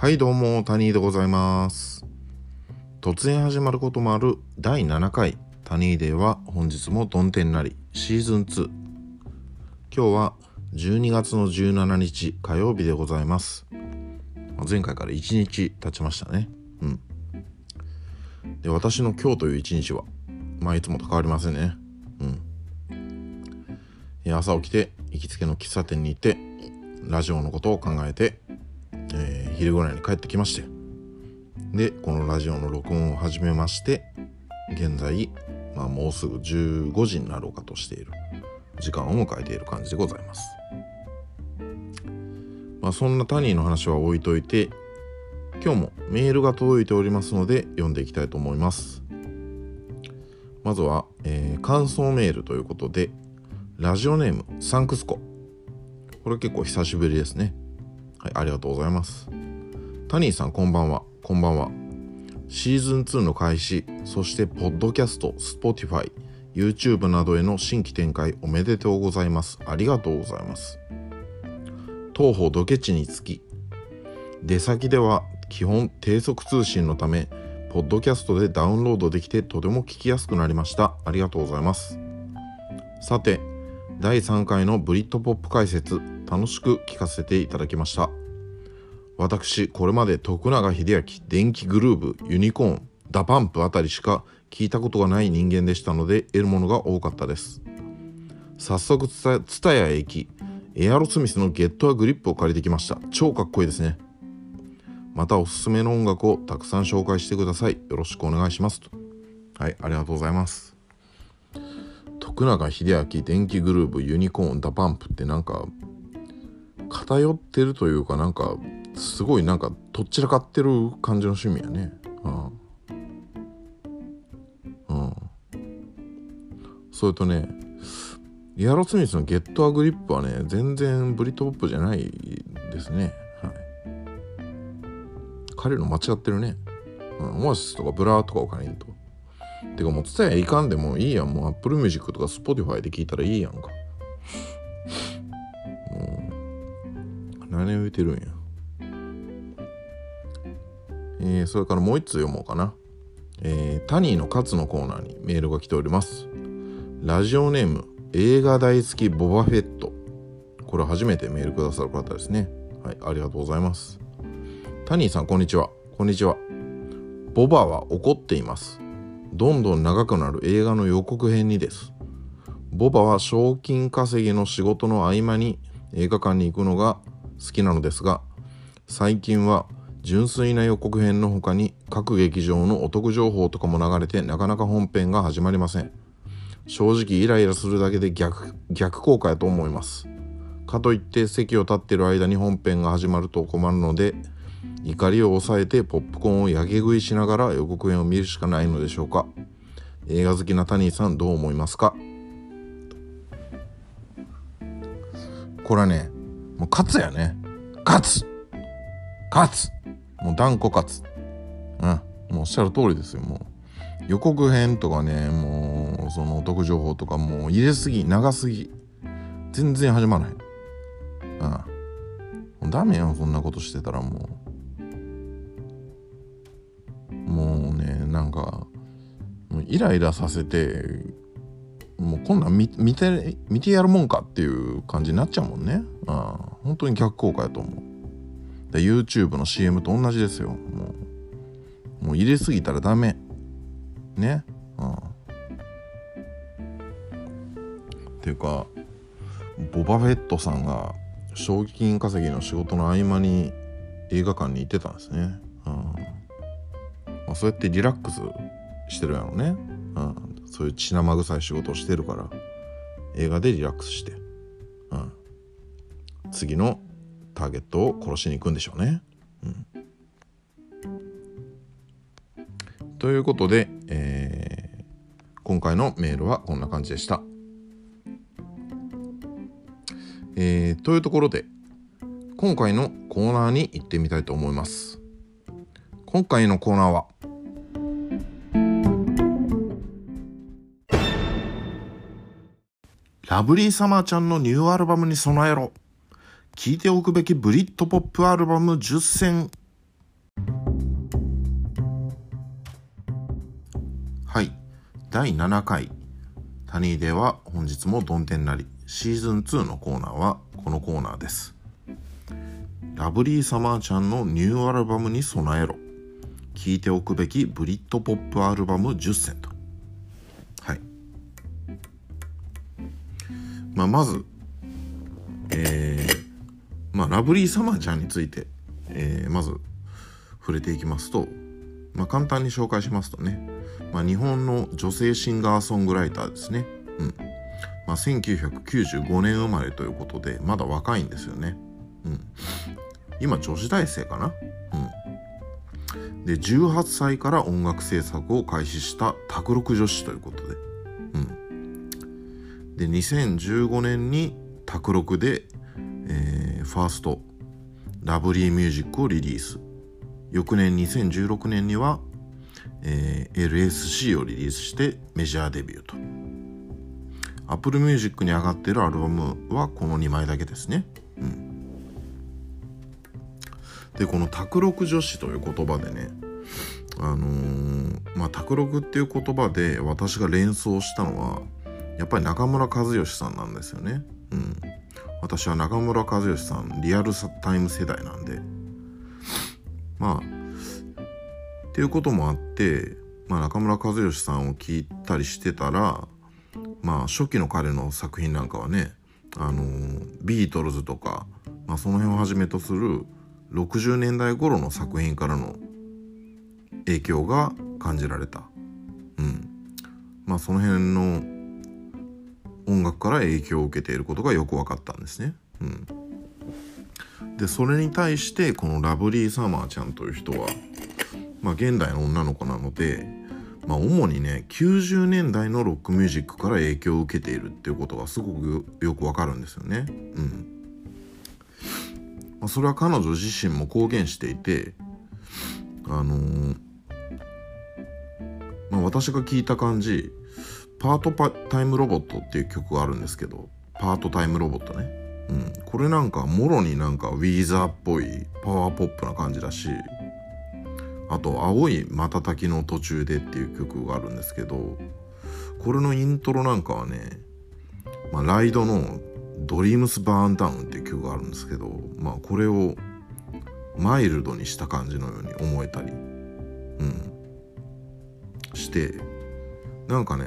はいどうも、谷井でございます。突然始まることもある第7回谷井デーは本日もどん天なりシーズン2。今日は12月の17日火曜日でございます。前回から1日経ちましたね。うん。で、私の今日という1日は、まあいつもと変わりませんね。うん。朝起きて行きつけの喫茶店に行ってラジオのことを考えて、えー昼ぐらいに帰ってきましてでこのラジオの録音を始めまして現在、まあ、もうすぐ15時になろうかとしている時間を迎えている感じでございます。まあそんなタニーの話は置いといて今日もメールが届いておりますので読んでいきたいと思います。まずは、えー感想メールということでラジオネームサンクスコ。これ結構久しぶりですね。はいありがとうございます。タニーさんこんばんは。こんばんは。シーズン2の開始そしてポッドキャスト Spotify YouTube などへの新規展開おめでとうございます。ありがとうございます。当方ドケチにつき出先では基本低速通信のためポッドキャストでダウンロードできてとても聞きやすくなりました。ありがとうございます。さて第3回のブリットポップ解説。楽しく聞かせていただきました。私これまで徳永英明電気グルーブユニコーンダパンプあたりしか聞いたことがない人間でしたので得るものが多かったです。早速ツタヤへ行きエアロスミスの Get a Grip を借りてきました。超かっこいいですね。またおすすめの音楽をたくさん紹介してください。よろしくお願いします。とはいありがとうございます。徳永英明電気グルーブユニコーンダパンプってなんか偏ってるというかなんかすごいなんかとっちらかってる感じの趣味やね。うん、うん、それとねエアロスミスの Get a Grip はね全然ブリットポップじゃないですね。はい。彼の間違ってるね、うん、オアシスとかブラーとかお金にと。てかもうツタヤ行かんでもいいやん。もう Apple Music とか Spotify で聞いたらいいやんか。何を言うてるんやえーそれからもう一通読もうかな。えータニーのカツのコーナーにメールが来ております。ラジオネーム、映画大好きボバフェット。これ初めてメールくださる方ですね。はい、ありがとうございます。タニーさん、こんにちは。こんにちは。ボバは怒っています。どんどん長くなる映画の予告編にです。ボバは賞金稼ぎの仕事の合間に映画館に行くのが好きなのですが、最近は純粋な予告編の他に各劇場のお得情報とかも流れてなかなか本編が始まりません。正直イライラするだけで逆逆効果やと思います。かといって席を立ってる間に本編が始まると困るので怒りを抑えてポップコーンをやけ食いしながら予告編を見るしかないのでしょうか。映画好きなタニーさんどう思いますか？これはねもう勝つやね。勝つ。勝つ。もう断固勝つ。うん。もうおっしゃる通りですよ。もう。予告編とかねもうそのお得情報とかもう入れすぎ長すぎ。全然始まらへん。うん。もうダメよそんなことしてたらもう。もうねなんかもうイライラさせてもうこんなん見て見てやるもんかっていう感じになっちゃうもんね。うん本当に逆効果やと思う。で YouTube の CM と同じですよ。もうもう入れすぎたらダメ。ね。うんっていうかボバフェットさんが賞金稼ぎの仕事の合間に映画館に行ってたんですね、うんまあ、そうやってリラックスしてるやろね、うん、そういう血生臭い仕事をしてるから映画でリラックスして、うん、次のターゲットを殺しに行くんでしょうね。うん、ということで、えー今回のメールはこんな感じでした。えーというところで今回のコーナーに行ってみたいと思います。今回のコーナーはラブリーサマーちゃんのニューアルバムに備えろ。聴いておくべきブリッドポップアルバム10選。はい。第7回。谷では本日もどん天なり。シーズン2のコーナーはこのコーナーです。ラブリーサマーちゃんのニューアルバムに備えろ。聴いておくべきブリッドポップアルバム10選と。まあまずえー、まあラブリーサマーちゃんについて、えー、まず触れていきますとまあ簡単に紹介しますとねまあ、日本の女性シンガーソングライターですね。うん。まあ、1995年生まれということで、まだ若いんですよね。うん。今、女子大生かな？うん。で、18歳から音楽制作を開始した卓録女子ということで。で、2015年に卓録で、えー、ファースト、ラブリーミュージックをリリース。翌年2016年にはえー、LSC をリリースしてメジャーデビューと。Apple Music に上がってるアルバムはこの2枚だけですね。うん。でこの「卓録女子」という言葉でねあのー、まあ卓録っていう言葉で私が連想したのはやっぱり中村和義さんなんですよねうん私は中村和義さんリアルタイム世代なんでまあっていうこともあって、まあ、中村和義さんを聞いたりしてたらまあ初期の彼の作品なんかはねあのビートルズとか、まあ、その辺をはじめとする60年代頃の作品からの影響が感じられた。うん。まあその辺の音楽から影響を受けていることがよく分かったんですね。うん。で、それに対してこのラブリーサマーちゃんという人はまあ、現代の女の子なので、まあ、主にね90年代のロックミュージックから影響を受けているっていうことがすごくよくわかるんですよね。うんまあ、それは彼女自身も公言していてあのー、まあ、私が聞いた感じ「パートタイムロボット」っていう曲があるんですけどパートタイムロボットね、うん、これなんかもろになんかウィーザーっぽいパワーポップな感じだしあと「青い瞬きの途中で」っていう曲があるんですけどこれのイントロなんかはね、まあ、ライドの「ドリームス・バーンダウン」っていう曲があるんですけど、まあ、これをマイルドにした感じのように思えたり、うん、してなんかね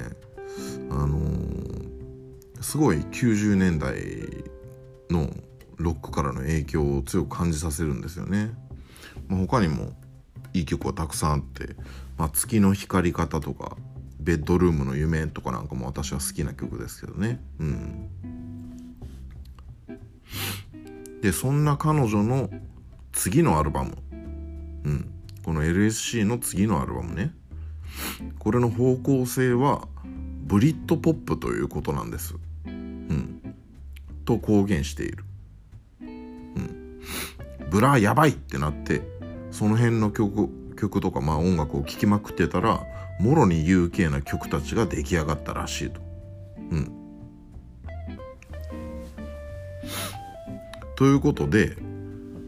あのー、すごい90年代のロックからの影響を強く感じさせるんですよね。まあ、他にもいい曲はたくさんあって、まあ、月の光り方とかベッドルームの夢とかなんかも私は好きな曲ですけどね。うん。でそんな彼女の次のアルバム。うん。この LSC の次のアルバムね。これの方向性はブリッドポップということなんですうんと公言しているうんブラやばいってなってその辺の曲曲とかまあ音楽を聴きまくってたらもろに UK な曲たちが出来上がったらしいと。うん。ということで、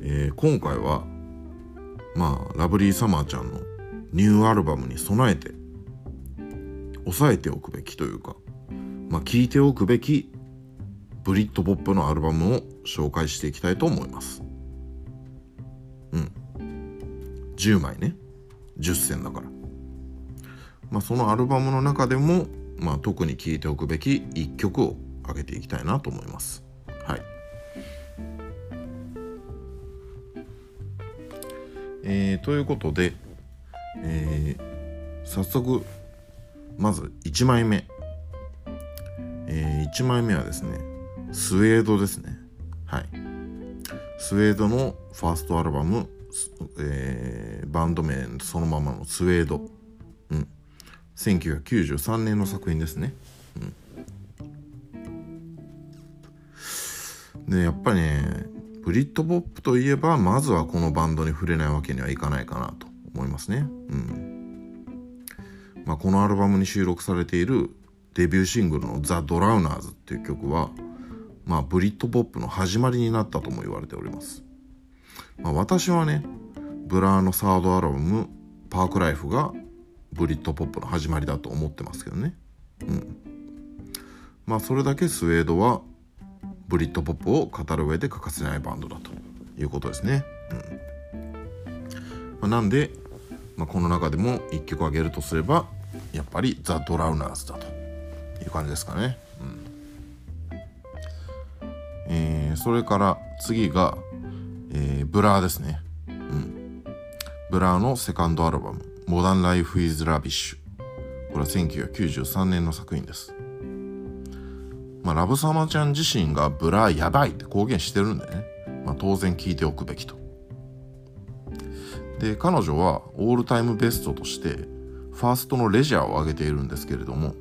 えー、今回はまあラブリーサマーちゃんのニューアルバムに備えて押さえておくべきというかまあ聴いておくべきブリッドポップのアルバムを紹介していきたいと思います。うん。10枚ね10選だからまあそのアルバムの中でもまあ特に聴いておくべき1曲を挙げていきたいなと思いますはいえー、ということで、えー、早速まず1枚目、えー、1枚目はですねスウェードですね。はい。スウェードのファーストアルバムえー、バンド名そのままのスウェード、うん、1993年の作品ですね、うん、でやっぱりねブリットポップといえばまずはこのバンドに触れないわけにはいかないかなと思いますね、うん。まあ、このアルバムに収録されているデビューシングルの「ザ・ドラウナーズ」っていう曲はまあブリットポップの始まりになったとも言われております。まあ、私はねブラーのサードアルバム「パークライフ」がブリットポップの始まりだと思ってますけどね。うん。まあそれだけスウェードはブリットポップを語る上で欠かせないバンドだということですね、うん。まあ、なんで、まあ、この中でも1曲挙げるとすればやっぱりザ・ドラウナーズだという感じですかね、うん。えー、それから次が、えー、ブラーですね、うん、ブラーのセカンドアルバム「モダン・ライフ・イズ・ラビッシュ」これは1993年の作品です。まあ、ラブサマちゃん自身がブラーやばいって公言してるんでね、まあ、当然聞いておくべきと。で、彼女はオールタイムベストとして、ファーストのレジャーを挙げているんですけれども、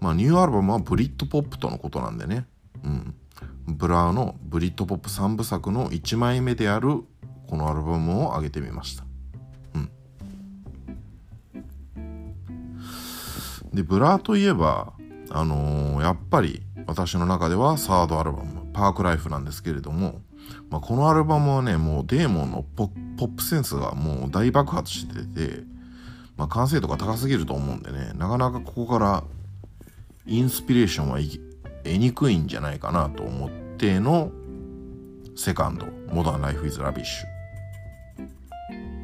まあ、ニューアルバムはブリットポップとのことなんでね、うん。ブラーのブリットポップ3部作の1枚目であるこのアルバムを挙げてみました。うん。で、ブラーといえば、あのー、やっぱり私の中ではサードアルバム「パークライフ」なんですけれども、まあ、このアルバムはねもうデーモンのポップセンスがもう大爆発してて、まあ、完成度が高すぎると思うんでねなかなかここからインスピレーションは得にくいんじゃないかなと思ってのセカンド「モダン・ライフ・イズ・ラビッシュ」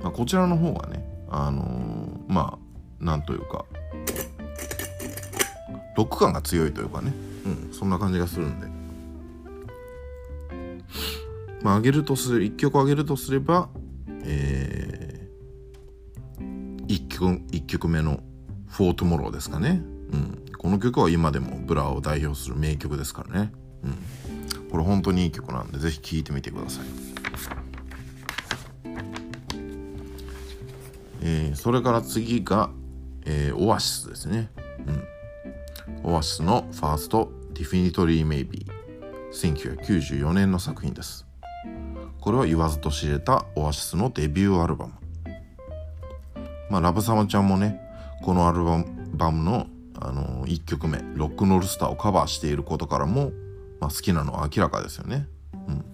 まあ、こちらの方がねあのー、まあなんというかロック感が強いというかね、うん、そんな感じがするんで。まあ、上げるとする、1曲上げるとすれば、えー、1曲、一曲目のフォー・トゥモローですかね。うん。この曲は今でもブラーを代表する名曲ですからね。うん。これ本当にいい曲なんで、ぜひ聴いてみてください。えー、それから次が、えー、オアシスですね。うん。オアシスのファースト「ディフィニトリー・メイビー」1994年の作品ですこれは言わずと知れたオアシスのデビューアルバム。まあラブサマちゃんもねこのアルバムの、あのー、1曲目「ロックノールスター」をカバーしていることからも、まあ、好きなのは明らかですよね。うん。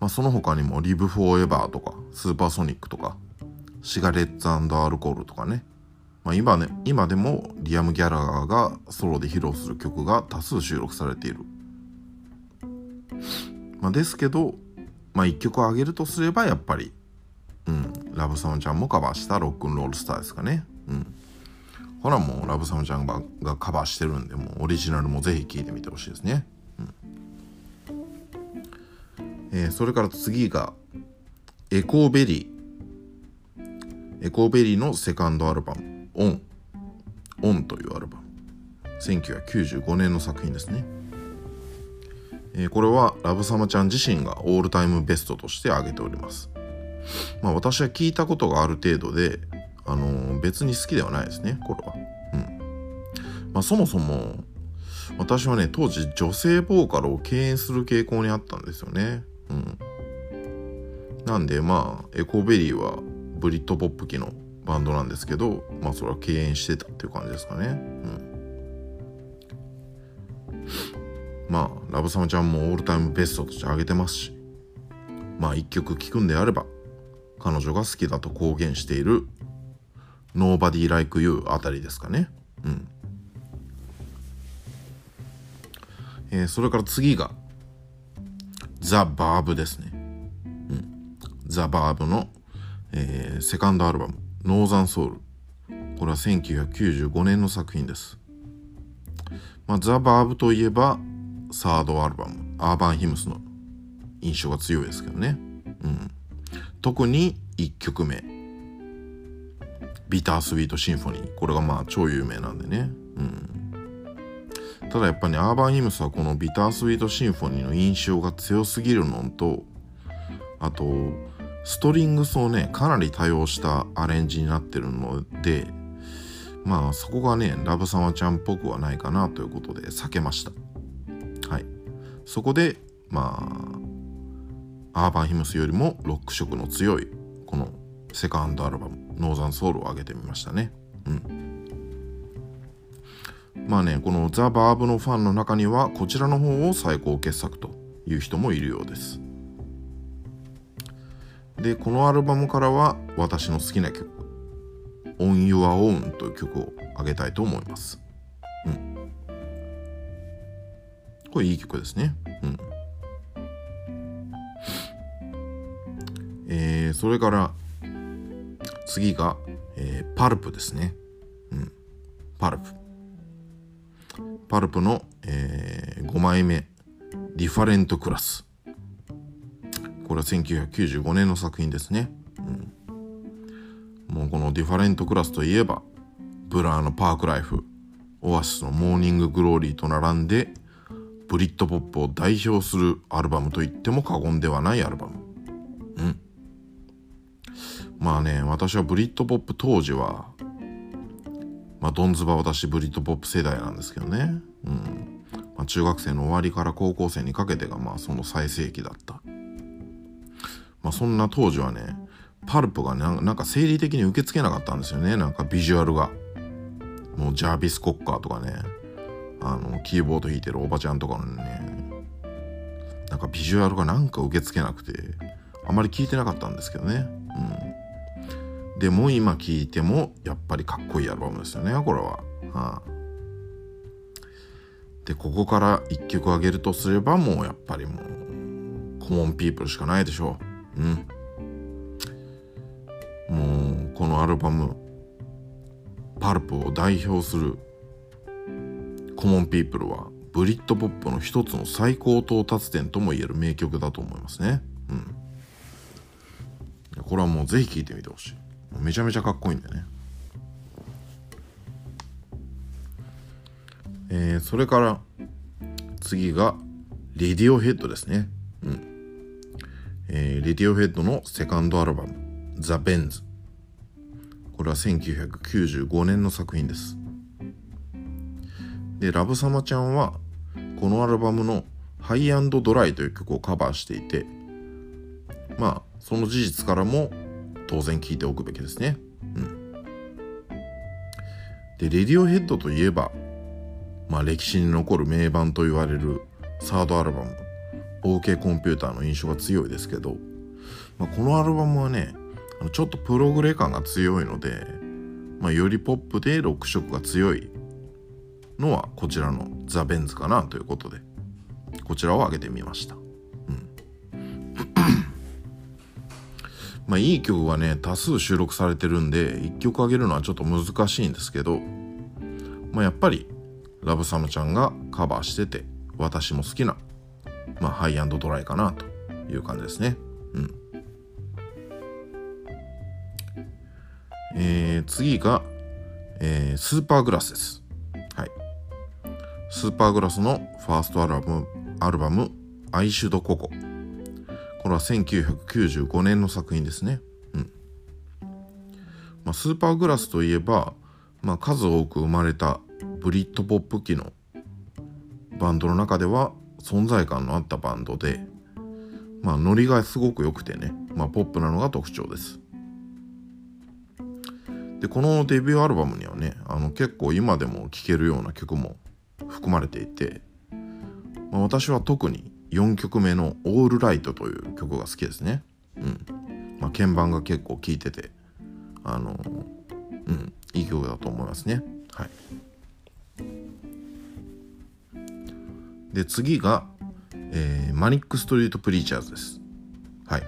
まあ、その他にも「リブ・フォーエバー」とか「スーパーソニック」とか「シガレッツアルコール」とかね。まあ、今ね今でもリアム・ギャラガーがソロで披露する曲が多数収録されている、まあ、ですけど、まあ、1曲あげるとすればやっぱり、うん、ラブサムちゃんもカバーしたロックンロールスターですかね、うん、ほらもうラブサムちゃんがカバーしてるんでもうオリジナルもぜひ聴いてみてほしいですね、うん。えー、それから次がエコーベリー。エコーベリーのセカンドアルバム。オン、オンというアルバム。1995年の作品ですね。え、これはラブサマちゃん自身がオールタイムベストとして挙げております。まあ私は聞いたことがある程度で、あのー、別に好きではないですね、これは。うん。まあそもそも、私はね、当時女性ボーカルを敬遠する傾向にあったんですよね。うん。なんでまあ、エコベリーはブリットポップ期のバンドなんですけどまあそれは敬遠してたっていう感じですかねうんまあラブサマちゃんもオールタイムベストとして挙げてますしまあ一曲聴くんであれば彼女が好きだと公言している Nobody Like You あたりですかねうんえー、それから次がザ・バーブですね。うん。ザ・バーブの、えー、セカンドアルバムノーザンソウル。これは1995年の作品です。まあ、ザ・バーブといえば、サードアルバム、アーバン・ヒムスの印象が強いですけどね。うん。特に1曲目、ビタースウィート・シンフォニー。これがまあ超有名なんでね。うん。ただやっぱり、ね、アーバン・ヒムスはこのビタースウィート・シンフォニーの印象が強すぎるのと、あと、ストリングスをね、かなり多用したアレンジになってるので、まあそこがね、ラブサマちゃんっぽくはないかなということで避けました。そこで、まあ、アーバンヒムスよりもロック色の強い、このセカンドアルバム、ノーザンソウルを挙げてみましたね。うん。まあね、このザ・バーブのファンの中には、こちらの方を最高傑作という人もいるようです。でこのアルバムからは私の好きな曲「On Your Own」という曲をあげたいと思いますうんこれいい曲ですねうんえー、それから次が、えー、パルプですね。うん。パルプ。パルプの、えー、5枚目、ディファレントクラス。これは1995年の作品ですね。うん。もうこのディファレントクラスといえば、ブラーのパークライフ、オアシスのモーニンググローリーと並んで、ブリットポップを代表するアルバムと言っても過言ではないアルバム。うん。まあね、私はブリットポップ当時は、まあ、ドンズバ私ブリットポップ世代なんですけどね。うん。まあ、中学生の終わりから高校生にかけてが、まあ、その最盛期だった。まあ、そんな当時はね、パルプがなんか生理的に受け付けなかったんですよね。なんかビジュアルが。もうジャービス・コッカーとかね、あの、キーボード弾いてるおばちゃんとかのね、なんかビジュアルがなんか受け付けなくて、あまり聞いてなかったんですけどね。うん。でも今聴いてもやっぱりかっこいいアルバムですよねこれは。はあ、でここから1曲あげるとすればもうやっぱりもうコモンピープルしかないでしょう。うんもうこのアルバムパルプを代表するコモンピープルはブリットポップの一つの最高到達点ともいえる名曲だと思いますね。うん。これはもうぜひ聴いてみてほしい。めちゃめちゃかっこいいんだよね。えー、それから次がレディオヘッドですね。うん。えー、レディオヘッドのセカンドアルバムザ・ベンズ。これは1995年の作品です。で、ラブサマちゃんはこのアルバムのハイドライという曲をカバーしていて、まあ、その事実からも当然聞いておくべきですね。うん。で、レディオヘッドといえば、まあ歴史に残る名盤と言われるサードアルバム、OK コンピューターの印象が強いですけど、まあ、このアルバムはね、ちょっとプログレ感が強いので、まあ、よりポップでロック色が強いのはこちらのザ・ベンズかなということで、こちらを挙げてみました。うん まあいい曲がね、多数収録されてるんで、1曲あげるのはちょっと難しいんですけど、まあやっぱり、ラブサマちゃんがカバーしてて、私も好きな、まあハイアンドライかなという感じですね。うん。えー、次が、えー、スーパーグラスです。スーパーグラスのファーストアルバム、アルバム、アイシュドココ。これは1995年の作品ですね。うん。まあ、スーパーグラスといえば、まあ、数多く生まれたブリッドポップ機のバンドの中では存在感のあったバンドで、まあ、ノリがすごく良くてね、まあ、ポップなのが特徴です。で、このデビューアルバムにはね、あの結構今でも聴けるような曲も含まれていて、まあ、私は特に4曲目の「オールライト」という曲が好きですね。うん。まあ、鍵盤が結構効いてて、あの、うん、いい曲だと思いますね。はい。で、次が、えー、マニック・ストリート・プリーチャーズです。はい。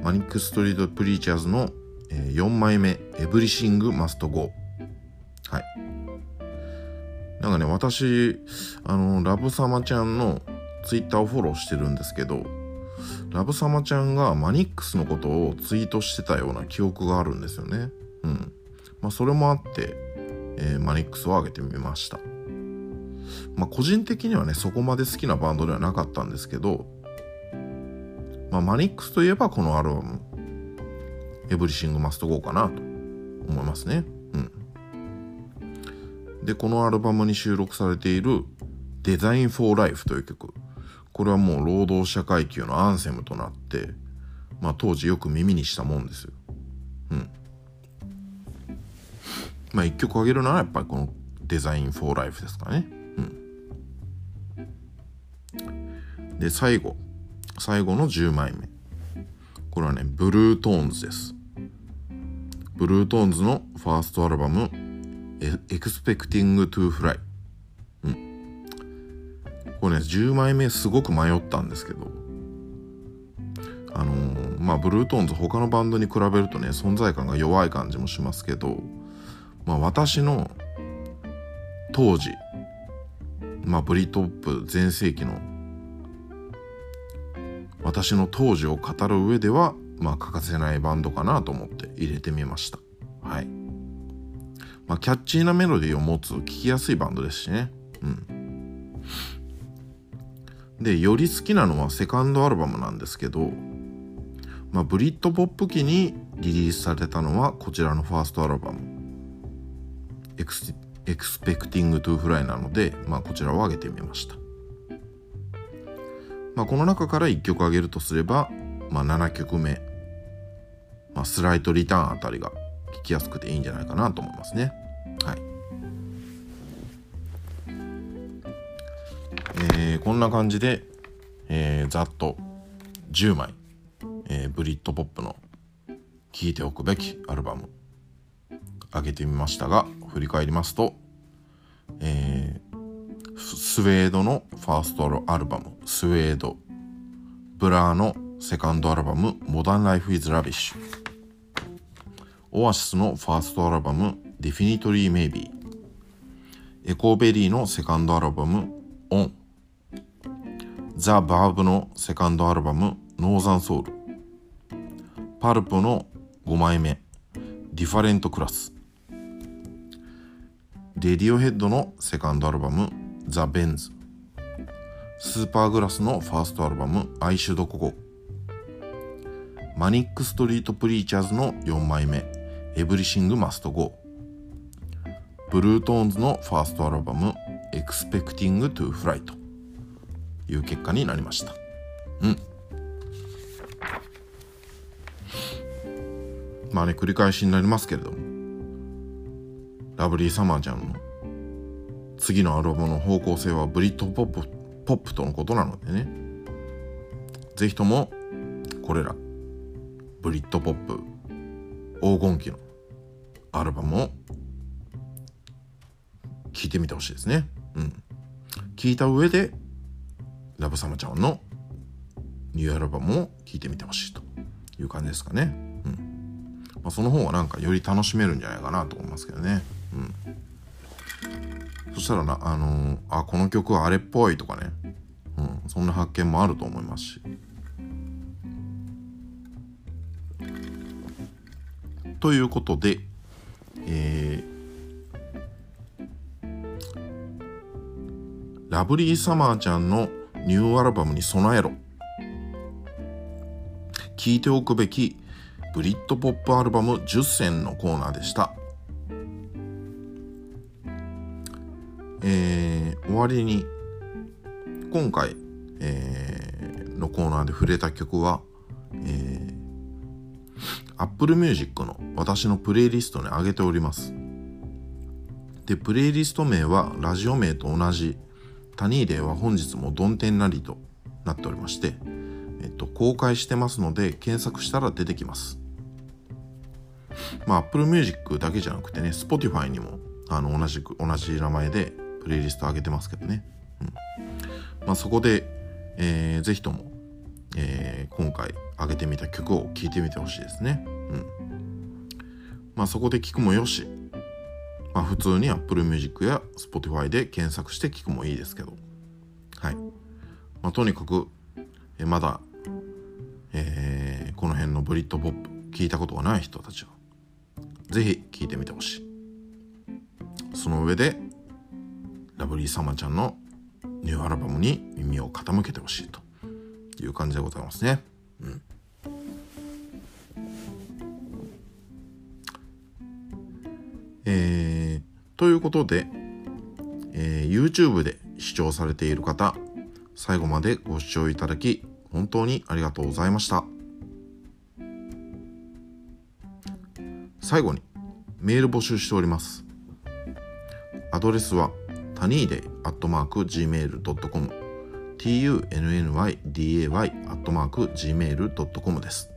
マニック・ストリート・プリーチャーズの、えー、4枚目、エブリシング・マスト・ゴー。なんかね、私、あの、ラブサマちゃんのツイッターをフォローしてるんですけど、ラブサマちゃんがマニックスのことをツイートしてたような記憶があるんですよね。うん。まあそれもあって、えー、マニックスを上げてみました。まあ個人的にはね、そこまで好きなバンドではなかったんですけど、まあマニックスといえばこのアルバム、エブリシングマストゴーかなと思いますね。うん。で、このアルバムに収録されているデザインフォーライフという曲。これはもう労働者階級のアンセムとなって、まあ当時よく耳にしたもんですよ。うん。まあ一曲あげるならやっぱりこのデザインフォーライフですかね。うん。で、最後。最後の10枚目。これはねブルートーンズですブルートーンズのファーストアルバム「Expecting to Fly」うん。これね10枚目すごく迷ったんですけど。あのー、まあブルートーンズ他のバンドに比べるとね存在感が弱い感じもしますけどまあ私の当時まあブリットポップ全盛期の私の当時を語る上ではまあ欠かせないバンドかなと思って入れてみました。まあキャッチーなメロディーを持つ聴きやすいバンドですしね。うん。でより好きなのはセカンドアルバムなんですけどまあブリットポップ期にリリースされたのはこちらのファーストアルバム。エクスエクスペクティングトゥフライなので、まあ、こちらを上げてみました。まあ、この中から1曲挙げるとすれば、まあ、7曲目、まあ、スライトリターンあたりが聴きやすくていいんじゃないかなと思いますね。はい。えー、こんな感じで、えー、ざっと10枚、えー、ブリットポップの聴いておくべきアルバム上げてみましたが振り返りますと、えー、スウェードのファーストアルバム「スウェード」ブラーのセカンドアルバム「モダン・ライフ・イズ・ラビッシュ」オアシスのファーストアルバム「ディフィニトリー・メイビー」エコーベリーのセカンドアルバム「オン」ザ・ヴァーヴのセカンドアルバム「ノーザン・ソウル」パルプの5枚目「ディファレント・クラス」レディオヘッドのセカンドアルバム「ザ・ベンズ」スーパーグラスのファーストアルバム「アイシュドココ」マニック・ストリート・プリーチャーズの4枚目「エブリシング・マスト・ゴー」ブルートーンズのファーストアルバム「エクスペクティング・トゥ・フライ」という結果になりました。うん。まあね繰り返しになりますけれども。ラブリーサマーちゃんの次のアルバムの方向性はブリットポップポップとのことなのでね。ぜひともこれらブリッドポップ黄金期のアルバムを聴いてみてほしいですね。うん。聞いた上でラブサマちゃんのニューアルバムを聴いてみてほしいという感じですかね。うん。まあ、その方がなんかより楽しめるんじゃないかなと思いますけどね。うん、そしたらなあのー、あこの曲はあれっぽいとかね、うん、そんな発見もあると思いますし。ということでえー、ラブリーサマーちゃんのニューアルバムに備えろ聴いておくべきブリッドポップアルバム10選のコーナーでした。えー、終わりに今回、えー、のコーナーで触れた曲は、えー、Apple Music の私のプレイリストに上げております。で、プレイリスト名はラジオ名と同じタニーデーは本日もドンテンなりとなっておりまして、えっと、公開してますので検索したら出てきます。まあ Apple Music だけじゃなくてね、Spotify にもあの同じく同じ名前でプレイリスト上げてますけどね。うんまあ、そこで、えー、ぜひとも、えー、今回上げてみた曲を聴いてみてほしいですね。うん。まあそこで聴くもよし、まあ普通に Apple Music や Spotify で検索して聴くもいいですけど、はい。まあとにかく、え、まだ、えー、この辺のブリッドポップ聞いたことがない人たちは、ぜひ聴いてみてほしい。その上で、ラブリーサマちゃんのニューアルバムに耳を傾けてほしいという感じでございますね。うん。えー、ということで、えー、YouTube で視聴されている方、最後までご視聴いただき、本当にありがとうございました。最後に、メール募集しております。アドレスは、タニーデイアットマーク Gmail.com tunnyday アットマーク Gmail.com です。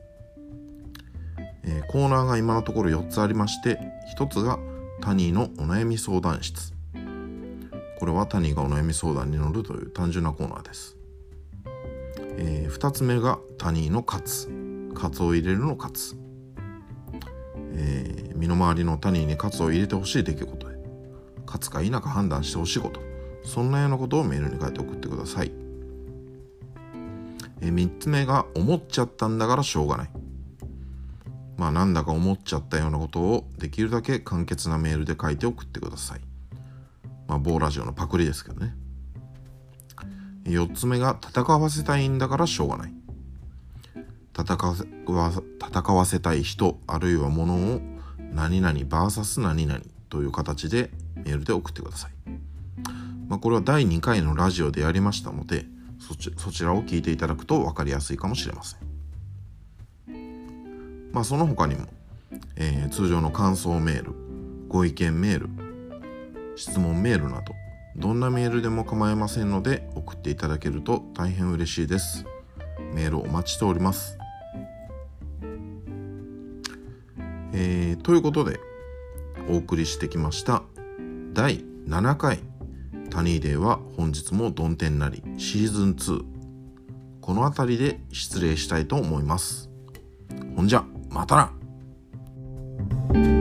えー、コーナーが今のところ4つありまして1つがタニーのお悩み相談室。これはタニーがお悩み相談に乗るという単純なコーナーです、えー、2つ目がタニーのカツ。カツを入れるのカツ、えー、身の回りのタニーにカツを入れてほしい出来事でカツか否か判断してほしいこと。そんなようなことをメールに書いて送ってください、え、3つ目が思っちゃったんだからしょうがないまあなんだか思っちゃったようなことをできるだけ簡潔なメールで書いて送ってください。まあ某ラジオのパクリですけどね。4つ目が戦わせたいんだからしょうがない。戦わ戦わせたい人あるいは物を何々 VS 何々という形でメールで送ってください。まあこれは第2回のラジオでやりましたのでそちそちらを聞いていただくと分かりやすいかもしれません。まあ、その他にも、えー、通常の感想メールご意見メール質問メールなどどんなメールでも構いませんので送っていただけると大変嬉しいですメールお待ちしておりますえー、ということでお送りしてきました第7回谷ニは本日もど天なりシーズン2この辺りで失礼したいと思います。ほんじゃまたな。